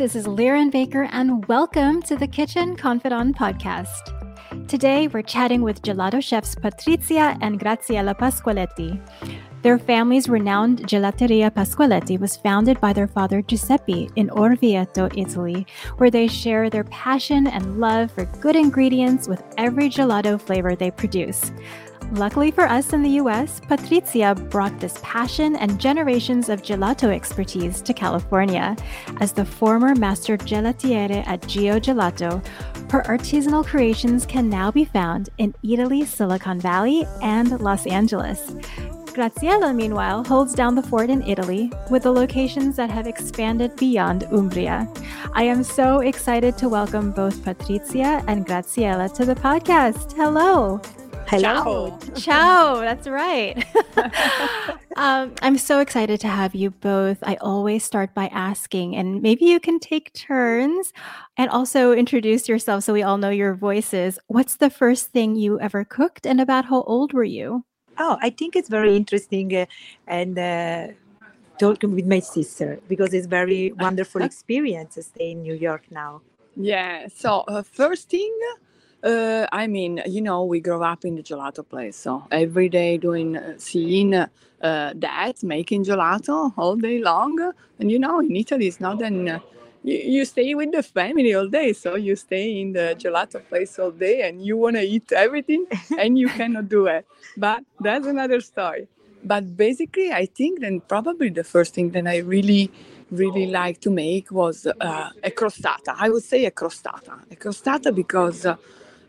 this is Liren Baker, and welcome to the Kitchen Confidante podcast. Today, we're chatting with gelato chefs Patrizia and Graziella Pasqualetti. Their family's renowned Gelateria Pasqualetti was founded by their father Giuseppe in Orvieto, Italy, where they share their passion and love for good ingredients with every gelato flavor they produce. Luckily for us in the US, Patrizia brought this passion and generations of gelato expertise to California. As the former master gelatiere at Gio Gelato, her artisanal creations can now be found in Eataly, Silicon Valley and Los Angeles. Graziella, meanwhile, holds down the fort in Italy with the locations that have expanded beyond Umbria. I am so excited to welcome both Patrizia and Graziella to the podcast. Hello. Hello. Ciao. Ciao. That's right. um, I'm so excited to have you both. I always start by asking, and maybe you can take turns and also introduce yourself so we all know your voices. What's the first thing you ever cooked, and about how old were you? Oh, I think it's very interesting uh, and uh, talking with my sister because it's very wonderful experience to stay in New York now. Yeah. So uh, first thing, uh, I mean, you know, we grew up in the gelato place, so every day doing uh, seeing uh, dad making gelato all day long, and you know, in Italy, it's not an uh, you, you stay with the family all day, so you stay in the gelato place all day, and you want to eat everything, and you cannot do it. But that's another story. But basically, I think then probably the first thing that I really really like to make was uh, a crostata. I would say a crostata, a crostata because uh,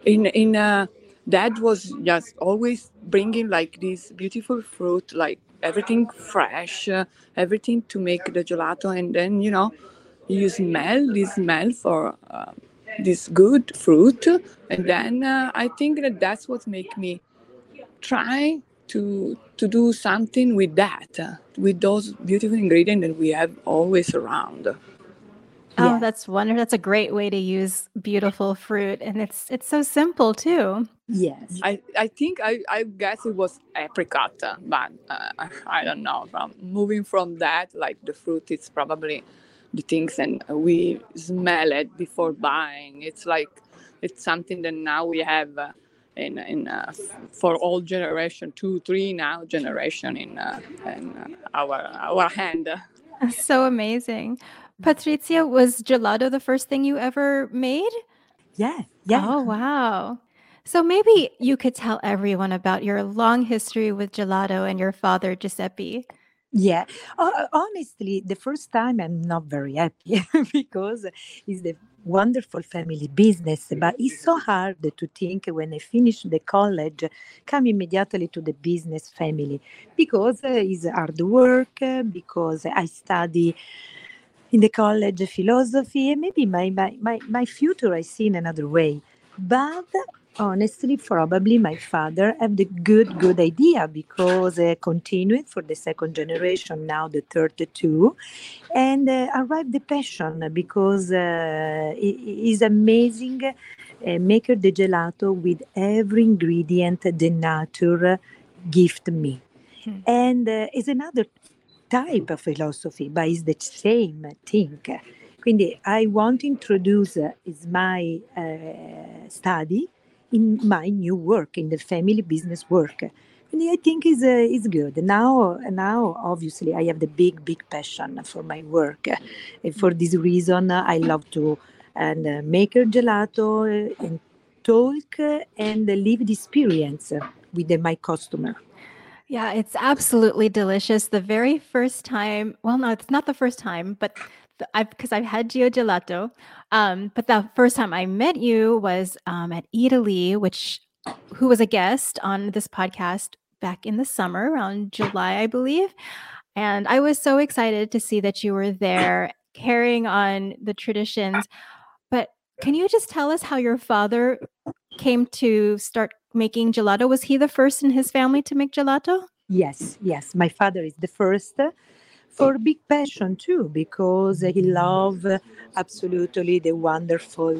in in uh, dad was just always bringing like this beautiful fruit like everything fresh uh, everything to make the gelato. And then you know you smell this smell for uh, this good fruit. And then uh, i think that that's what make me try to to do something with that uh, with those beautiful ingredients that we have always around Oh, that's wonderful. That's a great way to use beautiful fruit and it's it's so simple too. Yes. I, I think I, I guess it was apricot, but uh, I don't know. From moving from that, like the fruit is probably the things, and we smell it before buying. It's like it's something that now we have uh, in in uh, for all generation, two, three now generation in uh, in uh, our our hand. That's so amazing. Patrizia, was gelato the first thing you ever made? Yeah. Yeah. Oh, wow. So maybe you could tell everyone about your long history with gelato and your father, Giuseppe. Yeah. Uh, honestly, the first time I'm not very happy because it's the wonderful family business, but it's so hard to think when I finish the college, come immediately to the business family because uh, it's hard work, uh, because I study in the college philosophy and maybe my, my, my, my future I see in another way. But honestly, probably my father have the good, good idea because uh, continuing for the second generation, now the third two, and uh, arrived the passion because uh, is amazing uh, maker the gelato with every ingredient the nature gift me. Hmm. And uh, is another type of philosophy, but it's the same thing. Quindi I want to introduce is my uh, study in my new work, in the family business work. And I think is uh, is good. Now, now obviously I have the big, big passion for my work. And for this reason, I love to and uh, make a gelato and talk and live the experience with my customer. Yeah, it's absolutely delicious. The very first time, well, no, it's not the first time, but I've because I've had Gio Gelato. Um, but the first time I met you was um, at Eataly, which who was a guest on this podcast back in the summer, around July, I believe. And I was so excited to see that you were there carrying on the traditions. But can you just tell us how your father came to start making gelato. Was he the first in his family to make gelato? Yes, yes. My father is the first for big passion too, because he loved absolutely the wonderful,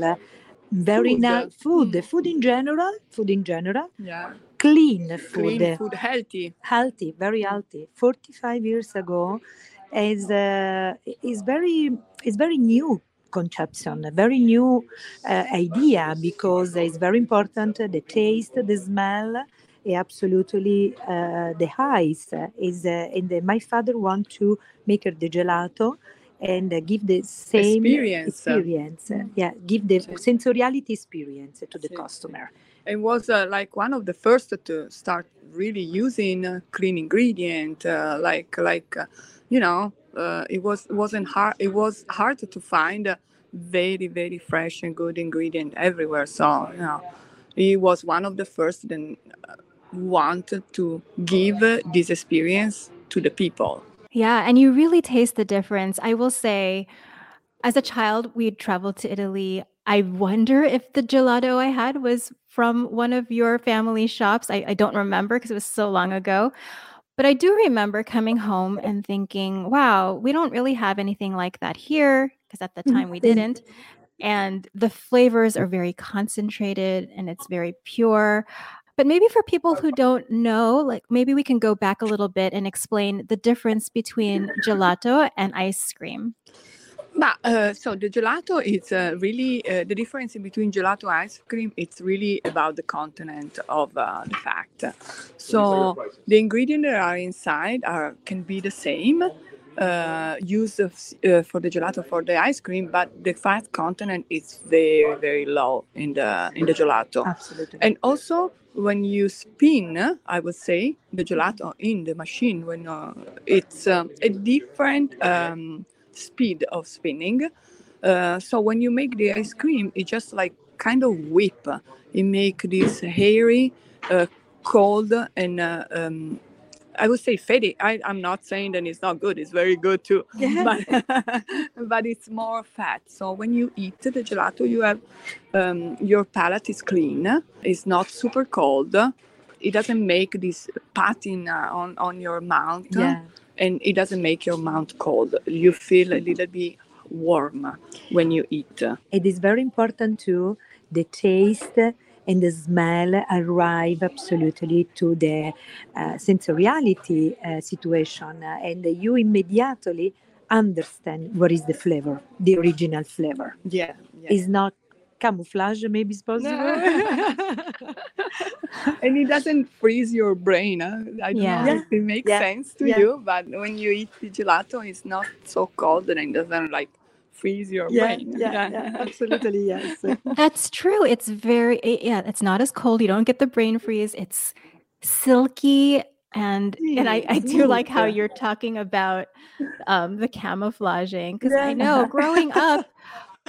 very Food. nice food, Mm. food in general, food in general, Yeah, clean food, clean food, healthy. healthy, very healthy. Forty-five years ago, is uh, is very is very new conception, a very new uh, idea because it's very important the taste, the smell, absolutely uh, the eyes. Is uh, and my father want to make the gelato and give the same experience. experience. Mm. Yeah, give the sensoriality experience to the customer. It was uh, like one of the first to start really using uh, clean ingredient, uh, like like uh, you know, uh, it was wasn't hard. It was hard to find very very fresh and good ingredient everywhere. So you know, he was one of the first that wanted to give this experience to the people. Yeah, and you really taste the difference. I will say, as a child, we traveled to Italy. I wonder if the gelato I had was from one of your family shops. I, I don't remember because it was so long ago. But I do remember coming home and thinking, wow, we don't really have anything like that here because at the time we didn't. And the flavors are very concentrated and it's very pure. But maybe for people who don't know, like maybe we can go back a little bit and explain the difference between gelato and ice cream. But uh, so the gelato is uh, really uh, the difference in between gelato and ice cream. It's really about the content of uh, the fact. So the ingredients that are inside are can be the same, uh, used uh, for the gelato for the ice cream, but the fat content is very very low in the in the gelato. Absolutely. And also when you spin, I would say the gelato in the machine when it's um, a different. Um, speed of spinning. Uh, so when you make the ice cream, it just like kind of whip. It make this hairy, uh, cold, and uh, um, I would say fatty. I, am not saying that it's not good. It's very good too, but but it's more fat. So when you eat the gelato, you have um, your palate is clean. It's not super cold. It doesn't make this patting uh, on on your mouth. Yeah and it doesn't make your mouth cold. You feel a little bit warm when you eat. It is very important too the taste and the smell arrive absolutely to the uh, sensoriality uh, situation, uh, and you immediately understand what is the flavor, the original flavor. Yeah, yeah. It's not camouflage, maybe it's possible. No. and it doesn't freeze your brain. Huh? I don't Yeah. know if it makes Yeah. sense to Yeah. you, but when you eat the gelato, it's not so cold and it doesn't like freeze your yeah, brain. yeah, yeah, absolutely, yes. That's true. It's very, yeah, it's not as cold. You don't get the brain freeze. It's silky. And and I, I do like how you're talking about um, the camouflaging because I know growing up,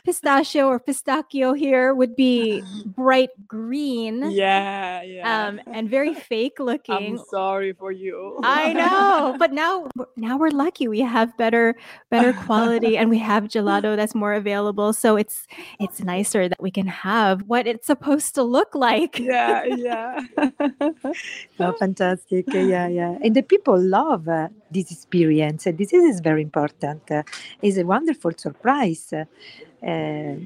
pistachio or pistachio here would be bright green Yeah, yeah. um, and very fake looking. I'm sorry for you. I know, but now now we're lucky. We have better better quality, and we have gelato that's more available. So it's it's nicer that we can have what it's supposed to look like. yeah, yeah. Oh, fantastic. Yeah, yeah. And the people love uh, this experience. And this is very important. Uh, it's a wonderful surprise. Uh,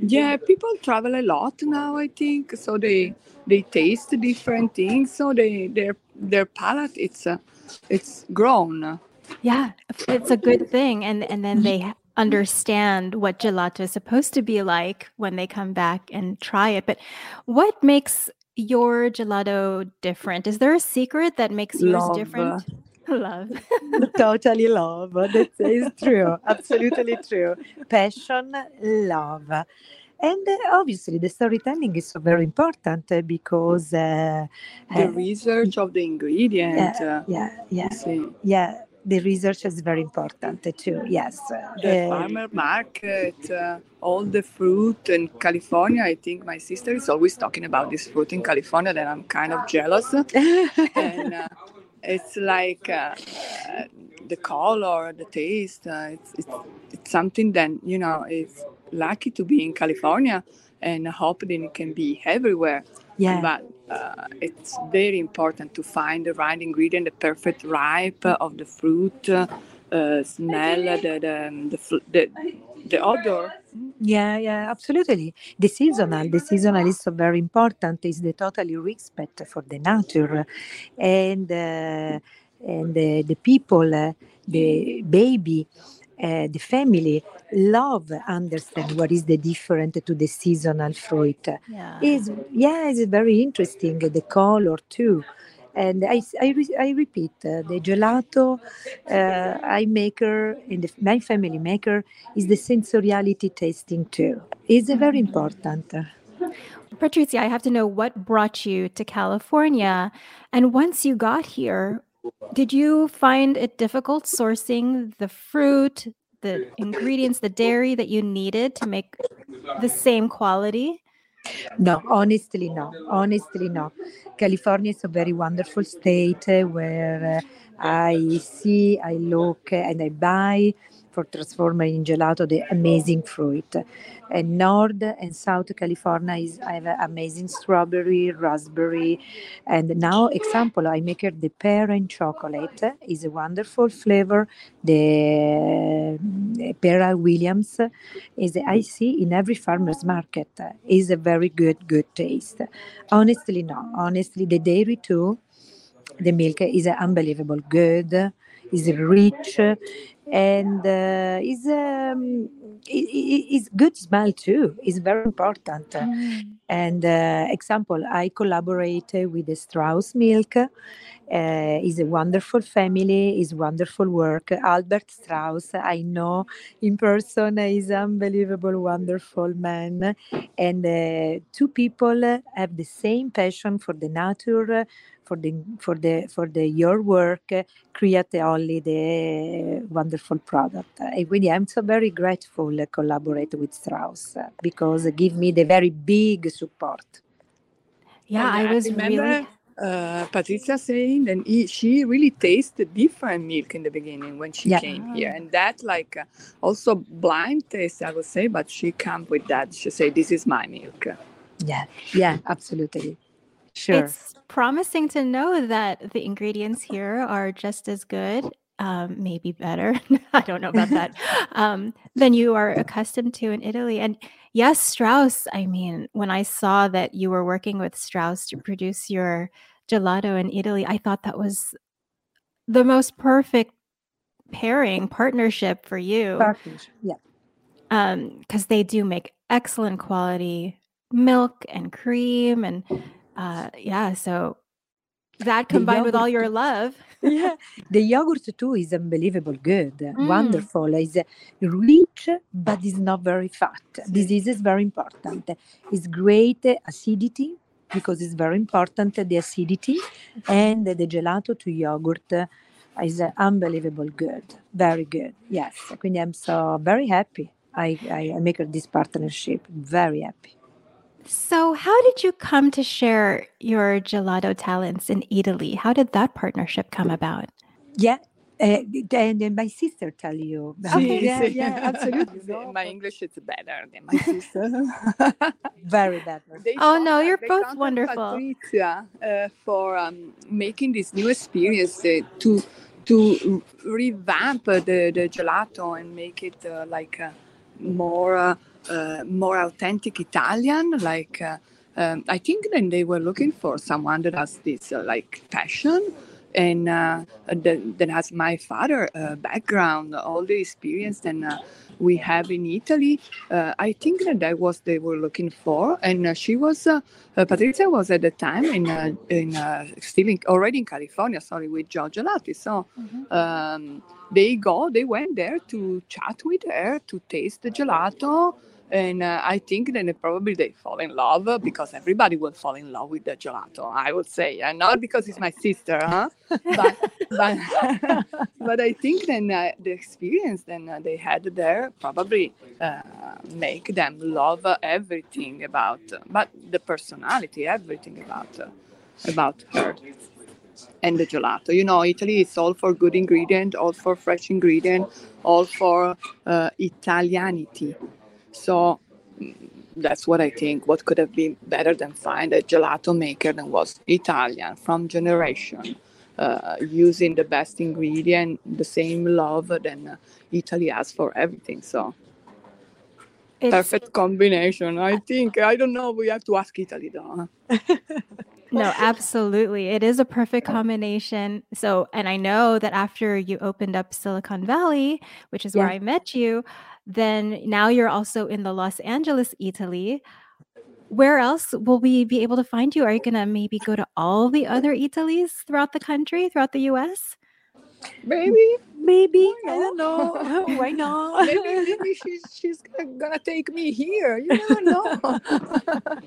yeah, people travel a lot now. I think so. They they taste different things. So they their their palate it's uh, it's grown. Yeah, it's a good thing, and and then they understand what gelato is supposed to be like when they come back and try it. But what makes your gelato different? Is there a secret that makes yours Love. different? Love. totally love. That is true. Absolutely true. Passion, love. And uh, obviously, the storytelling is so very important uh, because, uh, The uh, research of the ingredient. uh, yeah, yeah, yeah, the research is very important too. Yes. the Uh, farmer market, uh, all the fruit in California. I think my sister is always talking about this fruit in California that I'm kind of jealous. and uh, it's like uh, the color, the taste. Uh, it's, it's it's something that you know it's lucky to be in California, and I hope that it can be everywhere. yeah. But uh, it's very important to find the right ingredient, the perfect ripe of the fruit, uh, uh, smell, the the the, the, the odor. Yeah, yeah, absolutely. The seasonal, the seasonal is so very important. Is the totally respect for the nature, and uh, and the, the people, uh, the baby, uh, the family love understand what is the different to the seasonal fruit. Yeah. Is yeah, it's very interesting the color too. And I, I, re- I repeat, uh, the gelato uh, I maker and the, my family maker is the sensoriality tasting too. It's very important. Patrizia, I have to know what brought you to California. And once you got here, did you find it difficult sourcing the fruit, the ingredients, the dairy that you needed to make the same quality? No, honestly, no. Honestly, no. California is a very wonderful state uh, where uh, I see, I look, uh, and I buy for transforming in gelato the amazing fruit. And North and South California is I have amazing strawberry, raspberry, and now example I make the pear and chocolate is a wonderful flavor. The Pear Williams is I see in every farmer's market is a very good good taste. Honestly, no. Honestly, the dairy too. The milk is unbelievable good is rich and uh, is um, is good smell too is very important. Mm. and uh, example i collaborate with the strauss milk. Uh, is a wonderful family is wonderful work. Albert strauss i know in person is unbelievable wonderful man. And uh, two people have the same passion for the nature for the for the for the your work create only the wonderful product e quindi i'm so very grateful to collaborate with strauss uh, because give me the very big support Yeah, And I was remember really. uh, Patrizia saying that he, she really tasted different milk in the beginning when she Yeah. came here, and that like uh, also blind taste, I would say, but she come with that. She say, "This is my milk." yeah yeah absolutely sure It's promising to know that the ingredients here are just as good, um, maybe better. I don't know about that, um, than you are accustomed to in Italy. And yes, Strauss. I mean, when I saw that you were working with Strauss to produce your gelato in Eataly, I thought that was the most perfect pairing partnership for you yeah because they do make excellent quality milk and cream and uh yeah so that combined with all your love. Yeah the yogurt too is unbelievable good Mm. wonderful is rich but is not very fat. This is very important. It's great acidity because it's very important the acidity and the gelato to yogurt is unbelievable good very good yes. Quindi i'm so very happy. I i, I make this partnership very happy so how did you come to share your gelato talents in Eataly? How did that partnership come about? Yeah uh, and, and my sister tell you Sì, yeah, yeah absolutely. My English is better than my sister. very better. They Oh, no, you're they both wonderful. Patrizia uh, for um, making this new experience uh, to to revamp uh, the, the gelato and make it uh, like uh, more more authentic Italian. Like uh, um, I think then they were looking for someone that has this uh, like passion and uh, that, that has my father uh, background, all the experience and uh, we have in Italy. Uh, I think that that was they were looking for, and uh, she was uh, uh, Patrizia was at the time in uh, in uh, still in, already in California. Sorry, with Gio Gelato. So um, they go, they went there to chat with her to taste the gelato. And uh, I think then probably they fall in love uh, because everybody will fall in love with the gelato. I would say, and not because it's my sister, huh? but but, but I think then uh, the experience then uh, they had there probably uh, make them love uh, everything about, uh, but the personality, everything about uh, about her and the gelato. You know, Eataly is all for good ingredient, all for fresh ingredient, all for uh, Italianity. So mm, that's what I think. What could have been better than find a gelato maker that was Italian from generation, uh, using the best ingredient, the same love that uh, Eataly has for everything. So It's- perfect combination. I think. I don't know. We have to ask Eataly though. no no, absolutely. It is a perfect combination. So, and I know that after you opened up Silicon Valley, which is where I met you, then now you're also in the Los Angeles, Eataly. Where else will we be able to find you? Are you going to maybe go to all the other Eatalys throughout the country, throughout the US? Maybe, Maybe I don't know. Oh, why not? maybe, maybe she's she's gonna take me here. You never know.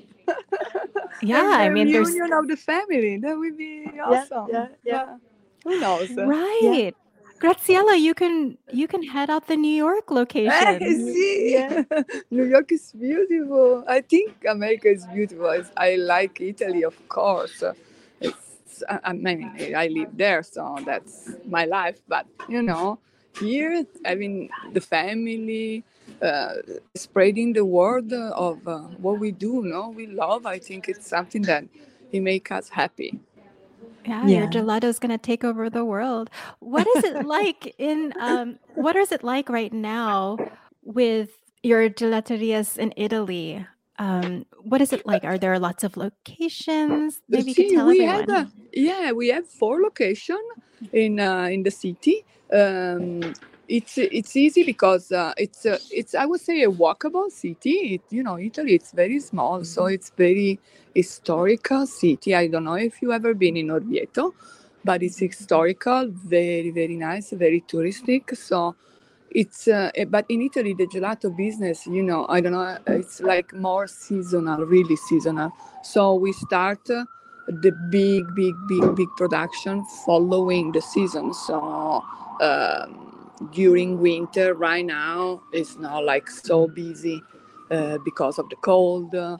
Yeah, I mean, there's reunion of the family. That would be awesome. yeah, yeah. Who knows? right. Graziella, you can you can head out the New York location. See, Yeah. New York is beautiful. I think America is beautiful. I like Italy, of course. It's, I I mean, I live there, so that's my life. But you know, here having the family, uh, spreading the word of uh, what we do, no, we love. I think it's something that it make us happy. Yeah, your gelato is going to take over the world. What is it like in um what is it like right now with your gelaterias in Italy? Um what is it like? Are there lots of locations? Maybe See, tell we everyone. had a, yeah, we have four location in uh, in the city. Um, it's it's easy because uh, it's uh, it's I would say a walkable city. It, you know, Italy it's very small, so it's very historical city. I don't know if you ever been in Orvieto, but it's historical, very very nice, very touristic. So it's uh, but in Italy the gelato business, you know, I don't know, it's like more seasonal, really seasonal. So we start. Uh, the big, big, big, big production following the season. So um, during winter, right now, it's not like so busy uh, because of the cold. Uh,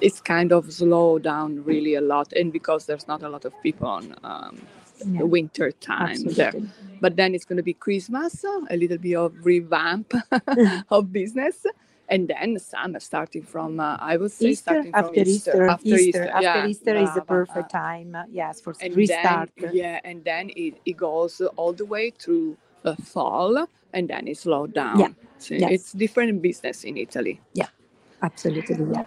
it's kind of slow down really a lot, and because there's not a lot of people on um, Yeah. winter time there. But then it's going to be Christmas, a little bit of revamp of business. And then summer, starting from uh, I would say Easter starting from after Easter, after Easter, Easter, after yeah, Easter is the perfect time. uh, Yes, for and restart. then yeah and then it, it goes all the way through uh, fall and then it slows down Yeah. So Yes. it's different business in italy Yeah, Absolutely, yeah.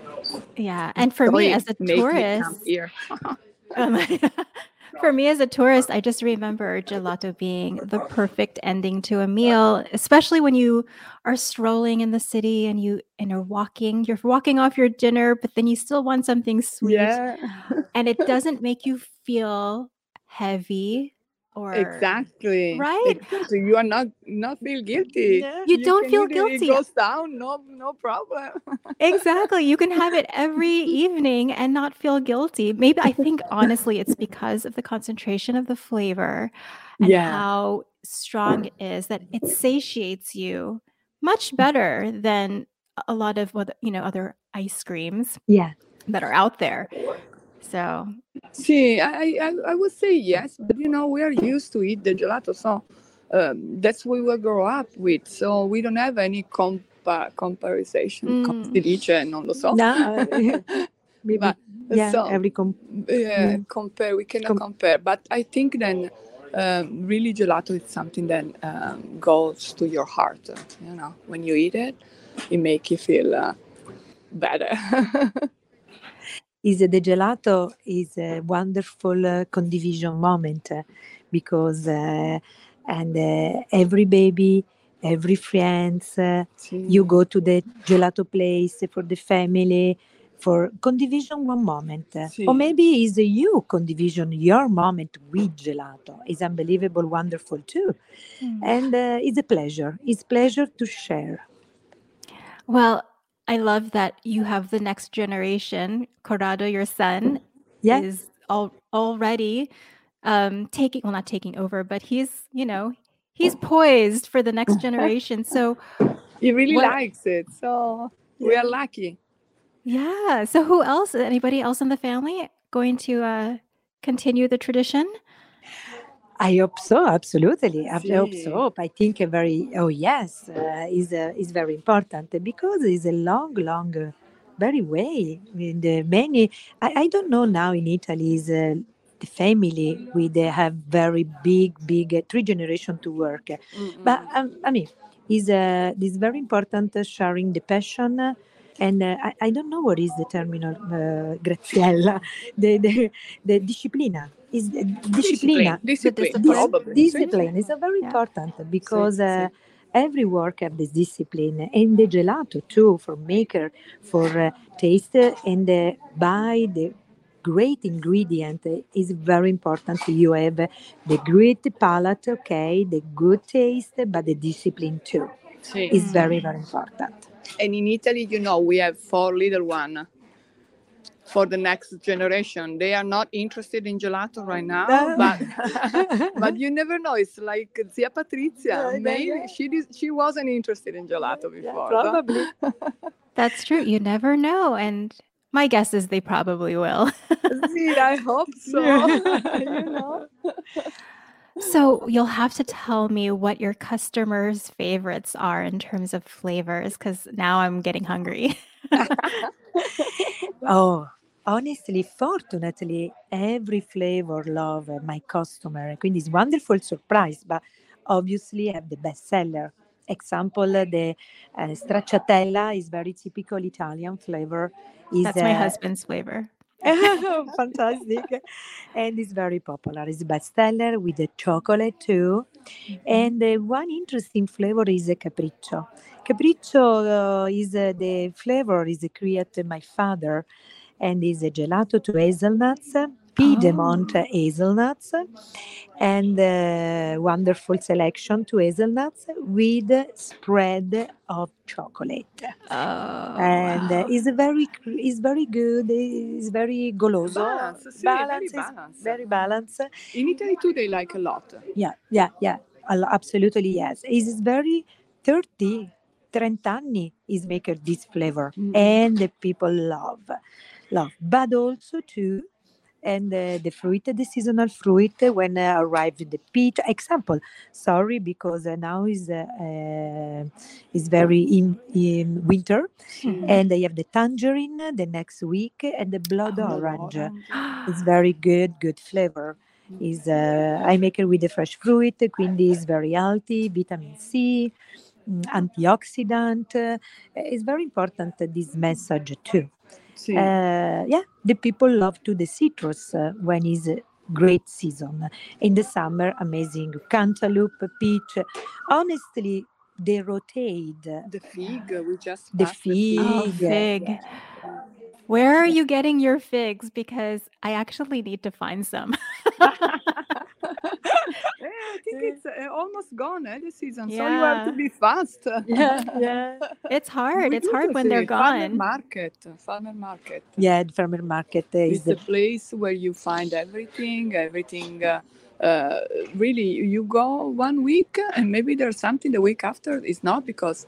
Yeah, and for So me as a make me come tourist, here um, for me as a tourist, I just remember gelato being the perfect ending to a meal, especially when you are strolling in the city and you and you're walking, you're walking off your dinner, but then you still want something sweet. yeah and it doesn't make you feel heavy or exactly Right? exactly. you are not not feel guilty You don't feel eat it, guilty. it goes down no no problem exactly you can have it every evening and not feel guilty maybe i think honestly it's because of the concentration of the flavor and Yeah. how strong it is that it satiates you much better than a lot of what you know other ice creams Yeah. that are out there so See, I, I, I would say yes, but you know, we are used to eat the gelato, so um, that's what we grow up with. So we don't have any compa- comparison. Com- Mm. si dice, non lo so. No, maybe, But, yeah, so, every com- yeah, compare, we cannot Com- compare. But I think then um, really gelato is something that um, goes to your heart. You know, when you eat it, it makes you feel uh, better. is the gelato is a wonderful uh, condivision moment uh, because uh, and uh, every baby every friends uh, you go to the gelato place for the family for condivision one moment. Sì. or maybe is you condivision your moment with gelato. Is unbelievable wonderful too. And uh, it's a pleasure. It's pleasure to share. Well i love that you have the next generation corrado your son yeah is all, already um taking well not taking over but he's you know he's poised for the next generation so He really What- likes it. So we are lucky. yeah so who else anybody else in the family going to uh continue the tradition I hope so, absolutely. I hope so. I think a very, oh yes, uh, is uh, is very important because it's a long, long, uh, very way. Mean, the many, I, I don't know now in Italy is uh, the family we they have very big, big uh, three generation to work. But um, I mean, is uh, is very important uh, sharing the passion uh, and uh, I, I don't know what is the terminal uh, Graziella, the, the, the disciplina. Is the disciplina. Discipline. discipline. Discipline is a very Yeah. important because uh, every work have this discipline and the gelato too for maker for uh, taste and uh, buy the great ingredient is very important you have the great palate okay the good taste but the discipline too Sì. is very very important And in Italy, you know, we have four little one for the next generation. They are not interested in gelato right now, but but you never know. It's like Zia Patrizia. Yeah, yeah, Maybe yeah. she did, she wasn't interested in gelato before. so- probably That's true. You never know. And my guess is they probably will. See, I hope so. you know. So you'll have to tell me what your customers' favorites are in terms of flavors, because now I'm getting hungry. Oh, honestly, fortunately, every flavor love my customer. Quindi it's wonderful surprise, but obviously have the best seller. Example, the uh, stracciatella is very typical Italian flavor. Is That's my uh, husband's flavor. fantastic. And it's very popular. It's bestseller with the chocolate too. And uh, one interesting flavor is a capriccio. Capriccio uh, is uh, the flavor is created my father and is a gelato to hazelnuts piedmont Oh. hazelnuts and uh, wonderful selection to hazelnuts with spread of chocolate Oh, and wow. is very is very good is very goloso Balance, sì, very balance very balanced In Italy too, they like a lot. yeah yeah yeah absolutely yes it is very 30 30 anni is maker this flavor Mm. and the people love love but also too and uh, the fruit the seasonal fruit when uh, arrive the peach example sorry because uh, now is uh, uh, is very in in winter Mhm. and they have the tangerine the next week and the blood Oh, orange. orange. it's very good good flavor. Is uh, i make it with the fresh fruit quindi is very healthy vitamin c mm, antioxidant. Uh, it's very important uh, this message too Sì. uh, yeah the people love to the citrus uh, when is a great season in the summer amazing cantaloupe peach honestly they rotate the fig, we just the passed the Oh, fig, fig. Where are you getting your figs? Because I actually need to find some. I think it's uh, almost gone, eh, the season. So you have to be fast. yeah yeah It's hard. We It's hard when they're say Farmer gone. market, farmer market. yeah the farmer market is It's the the place where you find everything, everything. Uh, uh, really, you go one week and maybe there's something the week after. It's not because,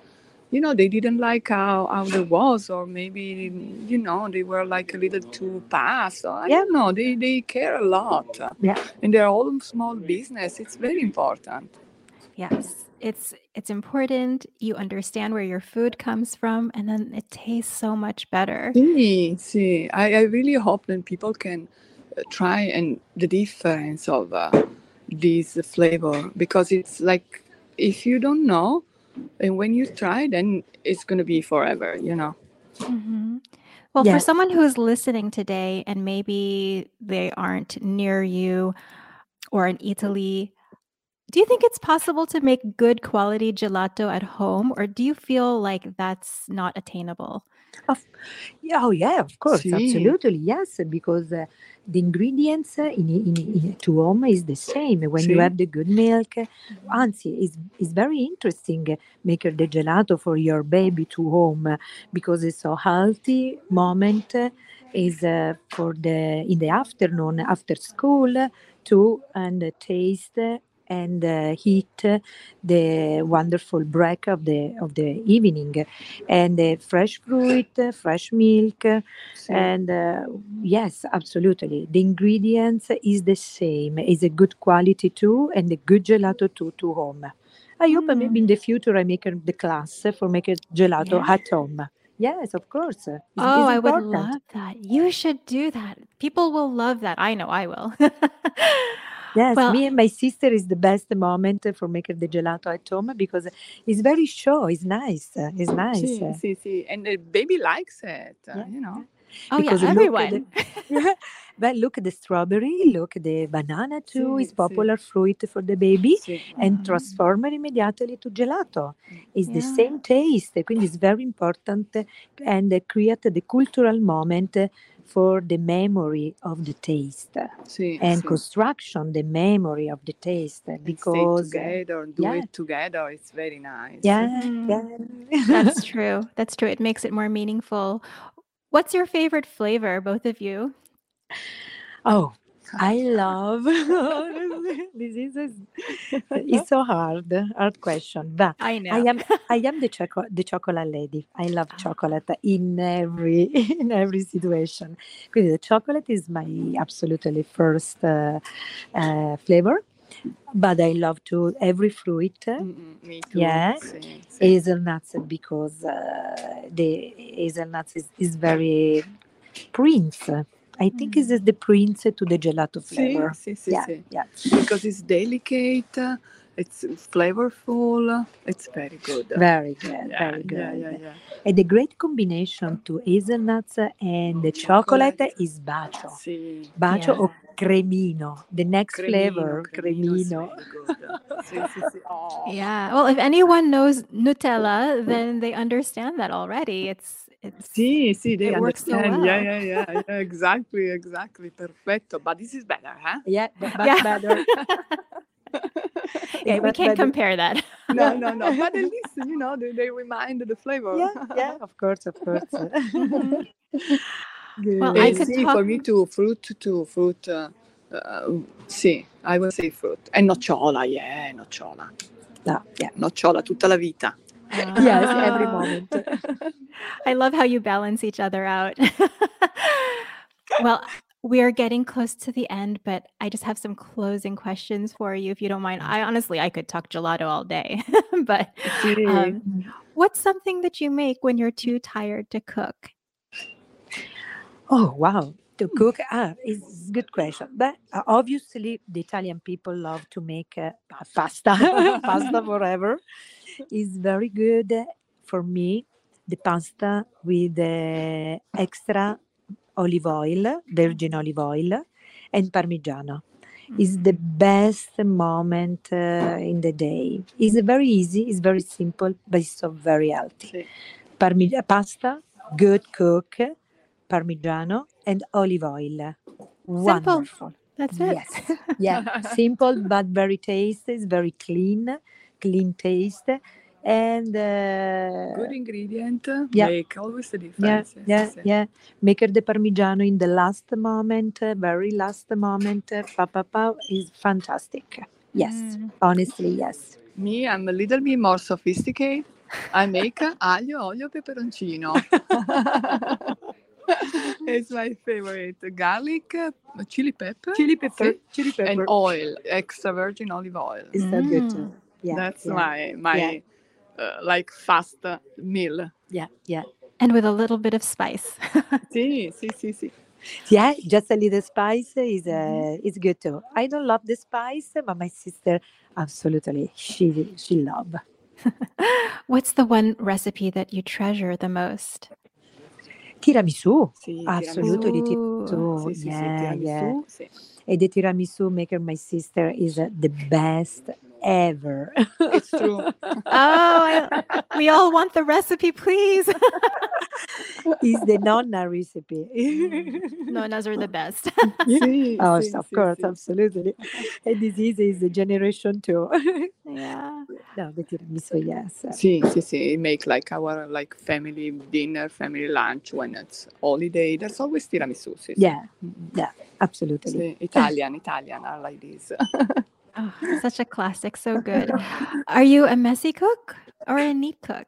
you know, they didn't like how, how there was, or maybe, you know, they were like a little too fast. Or I Yeah. don't know. They, they care a lot. Yeah. And they're all small business. It's very important. Yes. It's it's important you understand where your food comes from and then it tastes so much better. see, sì. I, I really hope that people can uh, try and the difference of uh, this flavor because it's like if you don't know and when you try then it's going to be forever you know Mhm. Well, for someone who's listening today and maybe they aren't near you or in Italy, do you think it's possible to make good quality gelato at home or do you feel like that's not attainable? Yeah, oh yeah, of course, Sì. absolutely, yes, because uh, the ingredients uh, in, in, in to home is the same. When you have the good milk, anzi, it's, it's very interesting uh, make the gelato for your baby to home because it's so healthy moment uh, is uh, for the in the afternoon after school to and taste and uh, heat the wonderful break of the of the evening and uh, fresh fruit fresh milk and uh, yes absolutely the ingredients is the same is a good quality too and a good gelato too to home i hope Mm. maybe in the future i make the class for make a gelato Yeah. at home yes of course it's, Oh, it's I would love that. You should do that. People will love that. I know I will. Yes, Well- me and my sister is the best moment for making the gelato at home because it's very show. It's nice. uh, It's nice. Sì, sì, sì. And the baby likes it, uh, Yeah, you know. Oh, yeah, because look at everyone. the- but look at the strawberry, look at the banana too. Sì, is sì. popular fruit for the baby. Sì. And Mhm. transform it immediately to gelato. It's the same taste, quindi it's very important and create the cultural moment for the memory of the taste Sì, and sì. construction the memory of the taste because uh, stay together, do yeah. it together. It's very nice. yeah, Mm. yeah. That's true. That's true. It makes it more meaningful. What's your favorite flavor, both of you? oh I love this is a, it's so hard hard question but I know. I am I am the choco- the chocolate lady. I love Ah. chocolate in every in every situation. Quindi the chocolate is my absolutely first uh, uh, flavor, but I love to every fruit. Mm-mm, me too. Yeah. Hazelnuts because uh, the hazelnuts is, is very prince. I think is the mm. prince to the gelato flavor. sì, sì, yeah, sì. yeah. Because it's delicate, it's flavorful, it's very good. Very good, yeah, very good. yeah, yeah, yeah. And the great combination to hazelnuts and the chocolate, Chocolate. is bacio. Sì. Bacio Yeah. or cremino. The next flavor, cremino cremino. Sì, sì, sì. Oh. Yeah. Well, if anyone knows Nutella, then they understand that already. It's it's Sì, sì, they It works so understand. Yeah, yeah, yeah, yeah, exactly, exactly, perfetto. But this is better, huh? Yeah, but, but Yeah. better. yeah, we can't better. compare that. No, no, no. But at least you know they, they remind the flavor. Yeah, yeah, of course, of course. Good. Well, I Eh, could sì, talk- for me too, fruit too, fruit. Uh, uh, sì, I would say fruit. E nocciola, yeah, nocciola. No, yeah. Nocciola tutta la vita. Yes, every moment. I love how you balance each other out. well, we are getting close to the end, but I just have some closing questions for you, if you don't mind. I honestly, I could talk gelato all day, but um, what's something that you make when you're too tired to cook? Oh wow, to cook ah, is a good question. But uh, obviously, the Italian people love to make uh, pasta, pasta forever. is very good for me. The pasta with uh, extra olive oil, virgin olive oil, and parmigiano is the best moment uh, in the day. It's very easy. It's very simple, but it's so very healthy. Sì. Parmi- pasta, good cook, parmigiano, and olive oil. Wonderful. That's it. Yes. Yeah. Simple but very tasty. It's very clean, clean taste, and uh, Good ingredient yeah. make always the yeah, difference. Sì, yeah, sì. yeah. Make the parmigiano in the last moment, uh, very last moment. uh, Pa, pa, pa, is fantastic. Yes, Mm. honestly, yes. Me, I'm a little bit more sophisticated. I make aglio, olio, peperoncino. it's my favorite. Garlic, uh, chili pepper, Chili pepper, sì, chili pepper and oil, extra virgin olive oil. is so good. Mm. too. Yeah, That's yeah, my my uh, like fast meal. yeah, yeah. And with a little bit of spice. Sì, sì, sì, sì. Yeah, just a little spice is uh, Mm-hmm. is good too. I don't love the spice, but my sister absolutely she she love. What's the one recipe that you treasure the most? Tiramisu, Sì, absolutely Ooh. tiramisu. Sì, sì, sì, yeah, yeah. tiramisù, sì. And the tiramisu maker, my sister, is uh, the best ever. It's true. Oh, I, we all want the recipe, please. is the nonna recipe. Nonas are the best. Sì, oh, sì, of sì, course, sì. absolutely. And this is, is the generation too. yeah. no, the tiramisu, yes. Sì, sì, sì. Make like our like family dinner, family lunch when it's holiday. There's always tiramisu. Sì, sì. Yeah, Mm, yeah, absolutely. sì. Italian, Italian are like this. Oh, such a classic. So good. Are you a messy cook or a neat cook?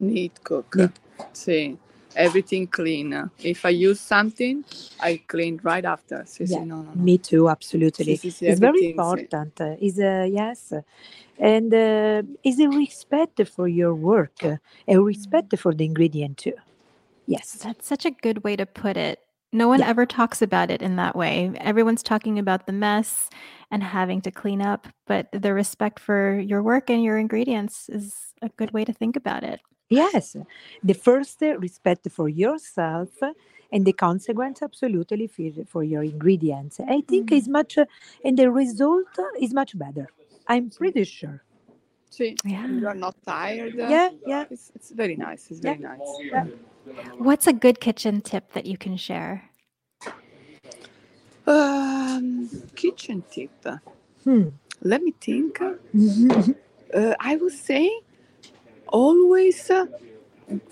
Neat cook. Neat. Sì. Everything clean. If I use something, I clean right after. Sì, Yeah, sì, no, no, no. Me too, absolutely. Sì, sì, sì, it's very important. uh, Is uh, yes, and uh, is a respect for your work, a respect for the ingredient too. Yes, That's such a good way to put it. No one Yeah. ever talks about it in that way. Everyone's talking about the mess and having to clean up, but the respect for your work and your ingredients is a good way to think about it. Yes, the first uh, respect for yourself and the consequence absolutely for, for your ingredients. I think Mm. is much, uh, and the result is much better. I'm pretty sure. See, Yeah. you are not tired. Yeah, yeah. It's, it's very nice. It's very nice. yeah. What's a good kitchen tip that you can share? Um, kitchen tip. Hmm. Let me think. Mhm. Uh, I would say always uh,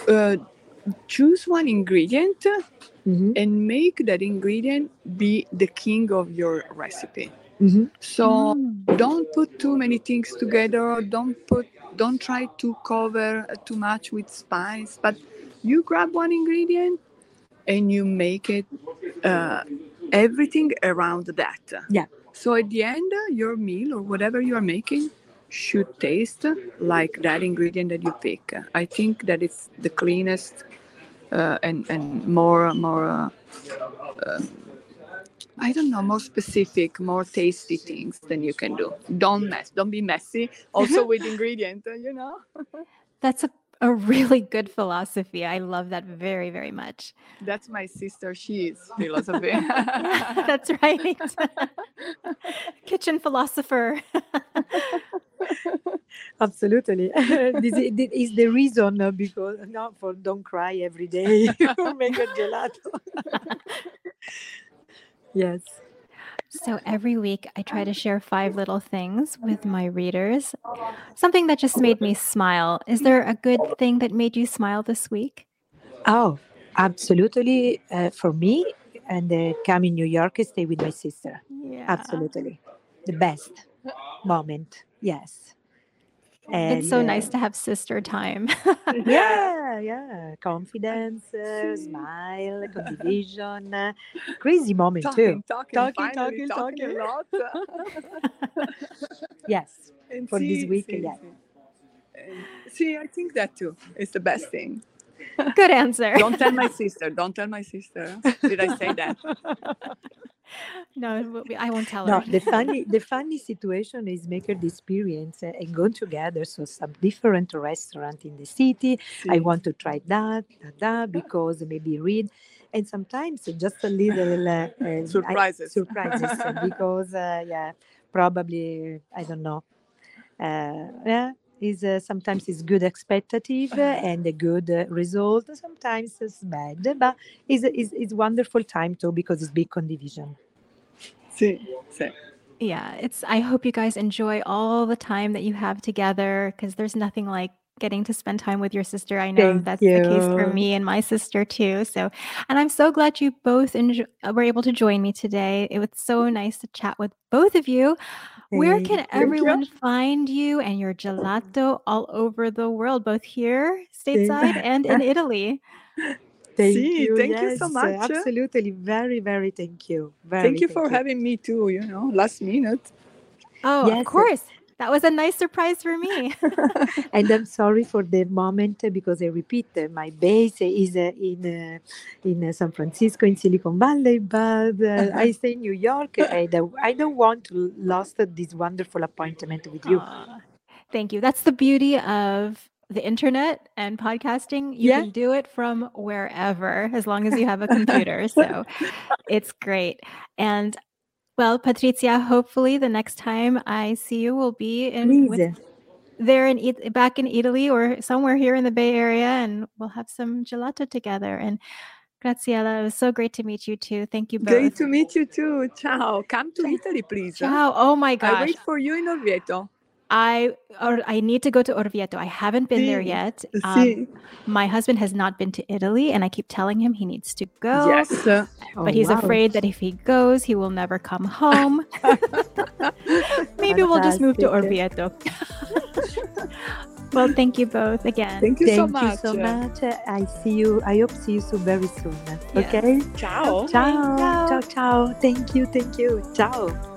uh, choose one ingredient Mhm. and make that ingredient be the king of your recipe. Mhm. So Mm. don't put too many things together. Don't put. Don't try to cover too much with spice. But you grab one ingredient and you make it uh, everything around that. Yeah. So at the end, your meal or whatever you are making should taste like that ingredient that you pick. I think that it's the cleanest uh, and and more more. Uh, uh, I don't know, more specific, more tasty things than you can do. Don't mess, don't be messy. Also with ingredient, uh, you know. That's a, a really good philosophy. I love that very, very much. That's my sister. She's is philosophy. That's right. Kitchen philosopher. Absolutely. this, is, this is the reason uh, because not for don't cry every day or make a gelato. Yes. So every week I try to share five little things with my readers. Something that just made me smile. Is there a good thing that made you smile this week? Oh, absolutely. Uh, for me, and uh, come in New York, stay with my sister. Yeah. Absolutely. The best moment. Yes. And, It's so uh, nice to have sister time. yeah, yeah. Confidence, uh, smile, condivision. Uh, crazy moment talking, too. talking, Talking, finally, talking, talking, a lot. Yes. And For this week, see, yeah. see. See, I think that too. It's the best thing. good answer. Don't tell my sister. Don't tell my sister. Did I say that? no, I won't tell No, her. the funny, the funny situation is make the experience and go together. So some different restaurant in the city. I want to try that, that, that, because maybe read, and sometimes just a little uh, uh, I- Surprises. surprises because uh, yeah, probably I don't know. Uh, yeah, is uh, sometimes it's good expectative uh, and a good uh, result. Sometimes it's bad, but it's is is wonderful time too because it's big condivision. See, see. Yeah, it's I hope you guys enjoy all the time that you have together because there's nothing like getting to spend time with your sister. I know Thank that's the case for me and my sister too. So, and I'm so glad you both enjo- were able to join me today. It was so nice to chat with both of you. Where Thank can you. everyone find you and your gelato all over the world, both here stateside and in Italy? Thank See, you. thank you so much. Absolutely, very, very thank you. Very, Thank you for having me too, you know, last minute. Oh, Yes, of uh, course. That was a nice surprise for me. and I'm sorry for the moment because I repeat, uh, my base is uh, in uh, in uh, San Francisco, in Silicon Valley, but uh, I stay in New York, and I don't want to lose this wonderful appointment with you. Aw, Thank you. That's the beauty of the internet and podcasting. You Yeah. can do it from wherever as long as you have a computer. So it's great. And well, Patricia, hopefully the next time I see you will be in with, there in It- back in Italy or somewhere here in the Bay Area, and we'll have some gelato together. And Graziella, it was so great to meet you too. Thank you both. Great to meet you too. Ciao. Come to Italy, please. Ciao. Oh my gosh. I wait for you in Orvieto. I or I need to go to Orvieto. I haven't been there yet. See, Um, my husband has not been to Italy, and I keep telling him he needs to go. yes. uh, oh, But he's wow. afraid that if he goes, he will never come home. Maybe we'll just move to Orvieto. well, thank you both again. Thank you Thank so much. Thank you so much. I see you. I hope see you so very soon. Yes. Okay. Ciao. Ciao. Ciao. Ciao. Ciao. Thank you. Thank you. Ciao.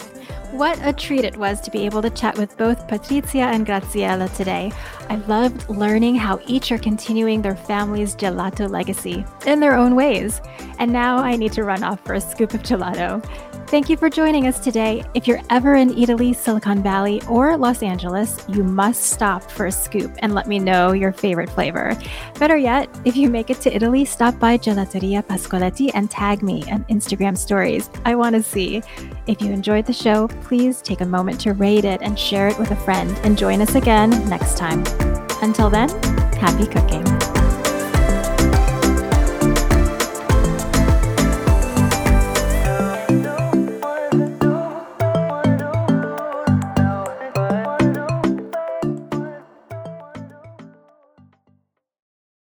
What a treat it was to be able to chat with both Patrizia and Graziella today. I loved learning how each are continuing their family's gelato legacy in their own ways. And now I need to run off for a scoop of gelato. Thank you for joining us today. If you're ever in Italy, Silicon Valley, or Los Angeles, you must stop for a scoop and let me know your favorite flavor. Better yet, if you make it to Italy, stop by Gelateria Pascoletti and tag me on Instagram stories. I want to see. If you enjoyed the show, please take a moment to rate it and share it with a friend and join us again next time. Until then, happy cooking.